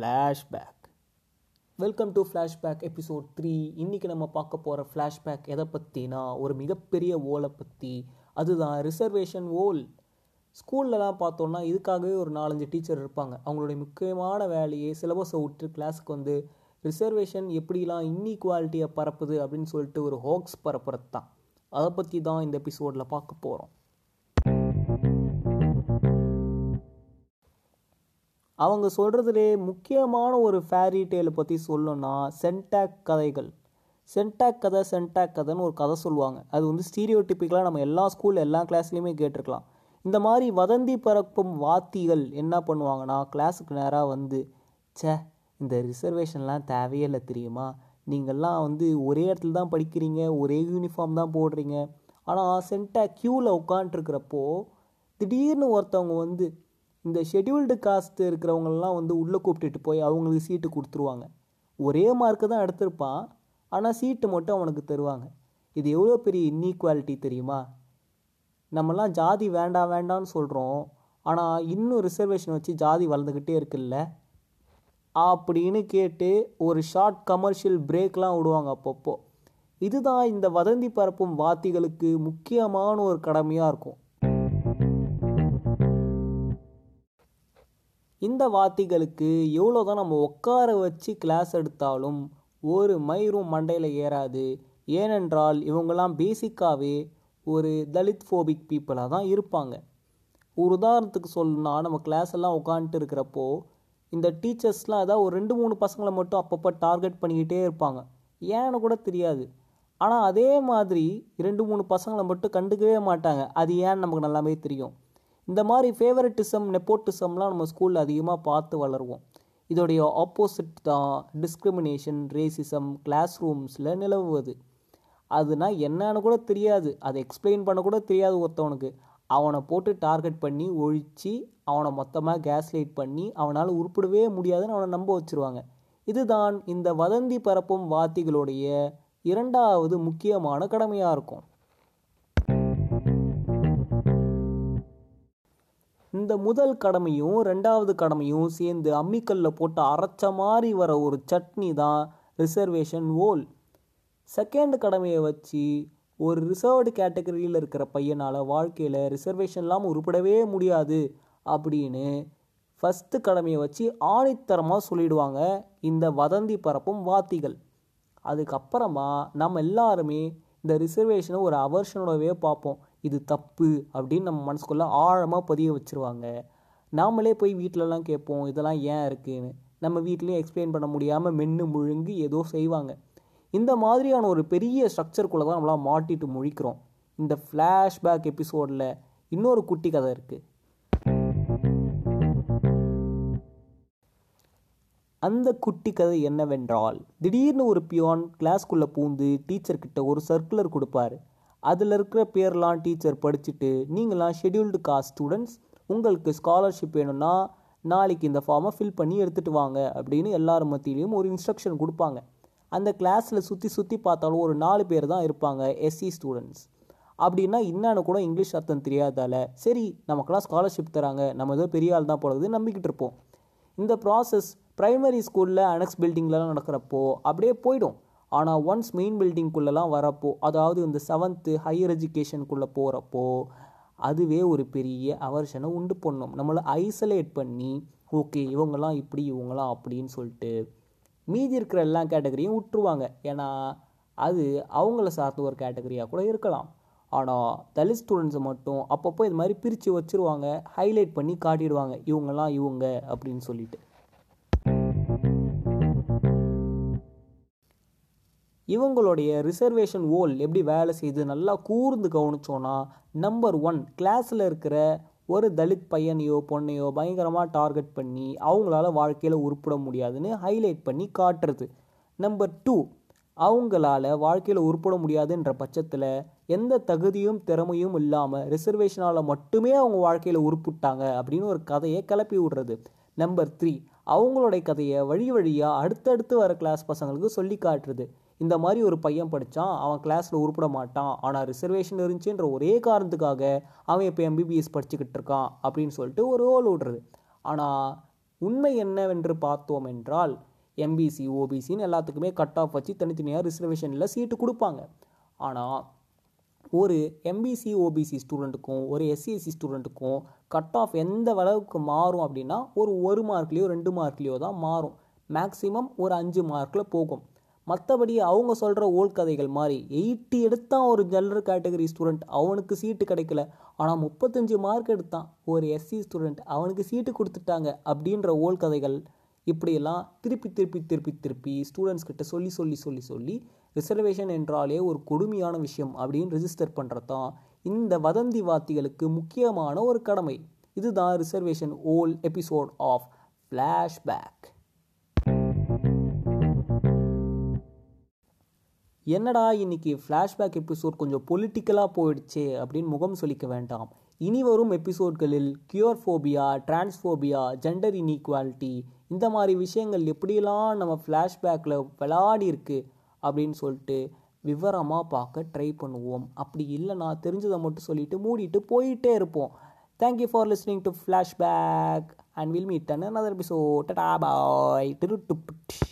Flashback welcome to flashback episode three இன்றைக்கி நம்ம பார்க்க போகிற ஃப்ளாஷ்பேக் எதை பற்றினா ஒரு மிகப்பெரிய ஓலை பற்றி அதுதான் ரிசர்வேஷன் ஓல். ஸ்கூல்லலாம் பார்த்தோன்னா இதுக்காகவே ஒரு நாலஞ்சு டீச்சர் இருப்பாங்க. அவங்களுடைய முக்கியமான வேலையே சிலபஸை விட்டு கிளாஸுக்கு வந்து ரிசர்வேஷன் எப்படிலாம் இன்இக்வாலிட்டியை பரப்புது அப்படின்னு சொல்லிட்டு ஒரு ஹோக்ஸ் பரப்புறது தான் அதை பற்றி தான் இந்த எபிசோடில் பார்க்க போகிறோம் அவங்க சொல்கிறதுலே முக்கியமான ஒரு ஃபேரி டேலை பற்றி சொல்லணும்னா சென்டாக் கதைகள். சென்டாக் கதை சென்டாக் கதைன்னு ஒரு கதை சொல்லுவாங்க. அது வந்து ஸ்டீரியோ டிப்பிக்கலாக நம்ம எல்லா ஸ்கூல் எல்லா கிளாஸ்லேயுமே கேட்டிருக்கலாம். இந்த மாதிரி வதந்தி பரப்பும் வாத்திகள் என்ன பண்ணுவாங்கன்னா கிளாஸுக்கு நேராக வந்து சே இந்த ரிசர்வேஷன்லாம் தேவையே இல்லை தெரியுமா? நீங்கள்லாம் வந்து ஒரே இடத்துல தான் படிக்கிறீங்க ஒரே யூனிஃபார்ம் தான் போடுறீங்க. ஆனால் சென்டாக் க்யூவில் உட்காண்ட்ருக்கிறப்போ திடீர்னு ஒருத்தவங்க வந்து இந்த ஷெடியூல்டு காஸ்ட் இருக்கிறவங்களெலாம் வந்து உள்ளே கூப்பிட்டுட்டு போய் அவங்களுக்கு சீட்டு கொடுத்துருவாங்க. ஒரே மார்க்கு தான் எடுத்திருப்பான். ஆனால் சீட்டு மட்டும் அவனுக்கு தருவாங்க. இது எவ்வளோ பெரிய இன்இக்வாலிட்டி தெரியுமா? நம்மலாம் ஜாதி வேண்டாம் வேண்டாம்னு சொல்கிறோம் ஆனால் இன்னும் ரிசர்வேஷன் வச்சு ஜாதி வளர்ந்துக்கிட்டே இருக்குல்ல? அப்படின்னு கேட்டு ஒரு ஷார்ட் கமர்ஷியல் பிரேக்லாம் விடுவாங்க அப்பப்போ. இதுதான் இந்த வதந்தி பரப்பும் வாத்திகளுக்கு முக்கியமான ஒரு கடமையாக இருக்கும். இந்த வாத்திகளுக்கு எவ்வளோ தான் நம்ம உட்கார வச்சு கிளாஸ் எடுத்தாலும் ஒரு மயிரும் மண்டையில் ஏறாது. ஏனென்றால் இவங்கெல்லாம் பேசிக்காகவே ஒரு தலித் ஃபோபிக் பீப்புளாக தான் இருப்பாங்க. ஒரு உதாரணத்துக்கு சொல்லணும்னா நம்ம கிளாஸ் எல்லாம் உட்காந்துட்டு இருக்கிறப்போ இந்த டீச்சர்ஸ்லாம் ஏதாவது ஒரு ரெண்டு மூணு பசங்களை மட்டும் அப்பப்போ டார்கெட் பண்ணிக்கிட்டே இருப்பாங்க. ஏன்னு கூட தெரியாது. ஆனால் அதே மாதிரி ரெண்டு மூணு பசங்களை மட்டும் கண்டுக்கவே மாட்டாங்க. அது ஏன்னு நமக்கு நல்லாவே தெரியும். இந்த மாதிரி ஃபேவரட்டிசம் நெப்போட்டிசம்லாம் நம்ம ஸ்கூலில் அதிகமாக பார்த்து வளருவோம். இதோடைய ஆப்போசிட் தான் டிஸ்கிரிமினேஷன் ரேசிசம் கிளாஸ் ரூம்ஸில் நிலவுவது. அதுனா என்னன்னு கூட தெரியாது. அதை எக்ஸ்பிளைன் பண்ண கூட தெரியாது ஒருத்தவனுக்கு. அவனை போட்டு டார்கெட் பண்ணி ஒழித்து அவனை மொத்தமாக கேஸ் லைட் பண்ணி அவனால் உருப்பிடவே முடியாதுன்னு அவனை நம்ப வச்சுருவாங்க. இதுதான் இந்த வதந்தி பரப்பும் வாத்திகளுடைய இரண்டாவது முக்கியமான கடமையாக இருக்கும். இந்த முதல் கடமையும் ரெண்டாவது கடமையும் சேர்ந்து அம்மிக்கல்ல போட்டு அரைச்ச மாதிரி வர ஒரு சட்னி தான் ரிசர்வேஷன் ஓல். செகண்ட் கடமையை வச்சு ஒரு ரிசர்வ்டு கேட்டகரியில் இருக்கிற பையனால் வாழ்க்கையில் ரிசர்வேஷன் இல்லாமல் உருப்படவே முடியாது அப்படின்னு ஃபஸ்ட்டு கடமையை வச்சு ஆணித்தரமாக சொல்லிடுவாங்க இந்த வதந்தி பரப்பும் வாத்திகள். அதுக்கப்புறமா நம்ம எல்லாருமே இந்த ரிசர்வேஷனை ஒரு அவர்ஷனோடவே பார்ப்போம். இது தப்பு அப்படின்னு நம்ம மனசுக்குள்ளே ஆழமாக பதிய வச்சுருவாங்க. நாமளே போய் வீட்டிலலாம் கேட்போம் இதெல்லாம் ஏன் இருக்குதுன்னு நம்ம வீட்லேயும் எக்ஸ்பிளைன் பண்ண முடியாமல் மென்று முழுங்கி ஏதோ செய்வாங்க. இந்த மாதிரியான ஒரு பெரிய ஸ்ட்ரக்சருக்குள்ளே தான் நம்மளாம் மாட்டிட்டு முழிக்கிறோம். இந்த ஃப்ளாஷ்பேக் எபிசோடில் இன்னொரு குட்டி கதை இருக்குது அந்த குட்டி கதை என்னவென்றால் திடீர்னு ஒரு பியான் கிளாஸ்க்குள்ளே பூந்து டீச்சர்கிட்ட ஒரு சர்க்குலர் கொடுப்பாரு. அதில் இருக்கிற பேர்லாம் டீச்சர் படிச்சுட்டு நீங்களாம் ஷெட்யூல்டு காஸ்ட் ஸ்டூடெண்ட்ஸ் உங்களுக்கு ஸ்காலர்ஷிப் வேணும்னா நாளைக்கு இந்த ஃபார்மை ஃபில் பண்ணி எடுத்துகிட்டு வாங்க அப்படின்னு எல்லார் மத்தியிலையும் ஒரு இன்ஸ்ட்ரக்ஷன் கொடுப்பாங்க. அந்த கிளாஸில் சுற்றி சுற்றி பார்த்தாலும் ஒரு நாலு பேர் தான் இருப்பாங்க எஸ்சி ஸ்டூடெண்ட்ஸ் அப்படின்னா என்னன்னு கூட இங்கிலீஷ் அர்த்தம் தெரியாதால சரி நமக்கெல்லாம் ஸ்காலர்ஷிப் தராங்க நம்ம ஏதோ பெரிய ஆள் தான் போகிறது நம்பிக்கிட்டு இருப்போம். இந்த ப்ராசஸ் ப்ரைமரி ஸ்கூலில் அனெக்ஸ் பில்டிங்லலாம் நடக்கிறப்போ அப்படியே போயிடும். ஆனால் ஒன்ஸ் மெயின் பில்டிங்குள்ளெல்லாம் வரப்போ அதாவது இந்த செவன்த்து ஹையர் எஜுகேஷனுக்குள்ளே போகிறப்போ அதுவே ஒரு பெரிய அவர்ஷனை உண்டு பண்ணும். நம்மளை ஐசோலேட் பண்ணி ஓகே இவங்கெல்லாம் இப்படி இவங்கெல்லாம் அப்படின்னு சொல்லிட்டு மீதி இருக்கிற எல்லா கேட்டகரியும் விட்டுருவாங்க. ஏன்னா அது அவங்கள சார்ந்த ஒரு கேட்டகரியாக கூட இருக்கலாம். ஆனால் தலித் ஸ்டூடெண்ட்ஸை மட்டும் அப்பப்போ இது மாதிரி பிரித்து வச்சுருவாங்க ஹைலைட் பண்ணி காட்டிடுவாங்க. இவங்கெல்லாம் இவங்க அப்படின்னு சொல்லிட்டு. இவங்களுடைய ரிசர்வேஷன் ஓல் எப்படி வேலை செய்து நல்லா கூர்ந்து கவனிச்சோன்னா நம்பர் ஒன் கிளாஸில் இருக்கிற ஒரு தலித் பையனையோ பொண்ணையோ பயங்கரமாக டார்கெட் பண்ணி அவங்களால வாழ்க்கையில் உருப்பிட முடியாதுன்னு ஹைலைட் பண்ணி காட்டுறது. நம்பர் டூ அவங்களால வாழ்க்கையில் உருப்பிட முடியாதுன்ற பட்சத்தில் எந்த தகுதியும் திறமையும் இல்லாமல் ரிசர்வேஷனால் மட்டுமே அவங்க வாழ்க்கையில் உருப்பிட்டாங்க அப்படின்னு ஒரு கதையை கிளப்பி விடுறது. நம்பர் த்ரீ அவங்களுடைய கதையை வழி வழியாக அடுத்தடுத்து வர கிளாஸ் பசங்களுக்கு சொல்லி காட்டுறது. இந்த மாதிரி ஒரு பையன் படித்தான் அவன் கிளாஸில் உருப்பிட மாட்டான். ஆனால் ரிசர்வேஷன் இருந்துச்சுன்ற ஒரே காரணத்துக்காக அவன் இப்போ எம்பிபிஎஸ் படிச்சுக்கிட்டு இருக்கான் அப்படின்னு சொல்லிட்டு ஒரு ஓல் விடுறது. ஆனால் உண்மை என்னவென்று பார்த்தோம் என்றால் எம்பிசி ஓபிசின்னு எல்லாத்துக்குமே கட் ஆஃப் வச்சு தனித்தனியாக ரிசர்வேஷனில் சீட்டு கொடுப்பாங்க. ஆனால் ஒரு எம்பிசி ஓபிசி ஸ்டூடெண்ட்டுக்கும் ஒரு எஸ்சிஎஸ்சி ஸ்டூடெண்ட்டுக்கும் கட் ஆஃப் எந்த அளவுக்கு மாறும் அப்படின்னா ஒரு ஒரு மார்க்லேயோ ரெண்டு மார்க்லேயோ தான் மாறும். மேக்ஸிமம் ஒரு அஞ்சு மார்க்கில் போகும். மற்றபடி அவங்க சொல்கிற ஓல் கதைகள் மாதிரி எயிட்டி எடுத்தான் ஒரு ஜென்ரல் கேட்டகரி ஸ்டூடெண்ட் அவனுக்கு சீட்டு கிடைக்கல. ஆனால் முப்பத்தஞ்சு மார்க் எடுத்தான். ஒரு எஸ்சி ஸ்டூடெண்ட் அவனுக்கு சீட்டு கொடுத்துட்டாங்க அப்படின்ற ஓல் கதைகள் இப்படியெல்லாம் திருப்பி திருப்பி திருப்பி திருப்பி ஸ்டூடெண்ட்ஸ் கிட்ட சொல்லி சொல்லி சொல்லி சொல்லி ரிசர்வேஷன் என்றாலே ஒரு கொடுமையான விஷயம் அப்படின்னு ரிஜிஸ்டர் பண்ணுறது தான் இந்த வதந்தி வாத்திகளுக்கு முக்கியமான ஒரு கடமை. இதுதான் reservation old episode of flashback என்னடா இன்னைக்கு ஃப்ளாஷ்பேக் எபிசோட் கொஞ்சம் பொலிட்டிக்கலாக போயிடுச்சே அப்படின்னு முகம் சொல்லிக்க வேண்டாம். இனி வரும் எபிசோட்களில் கியூர்ஃபோபியா டிரான்ஸ்ஃபோபியா ஜெண்டர் இன்இக்வாலிட்டி இந்த மாதிரி விஷயங்கள் எப்படியெல்லாம் நம்ம ஃப்ளாஷ்பேக்கில் விளாடி இருக்கு அப்படின்னு சொல்லிட்டு விவரமாக பார்க்க ட்ரை பண்ணுவோம். அப்படி இல்லைனா தெரிஞ்சதை மட்டும் சொல்லிட்டு மூடிட்டு போயிட்டே இருப்போம். Thank you for listening to flashback and will meet an another episode Ta-ta.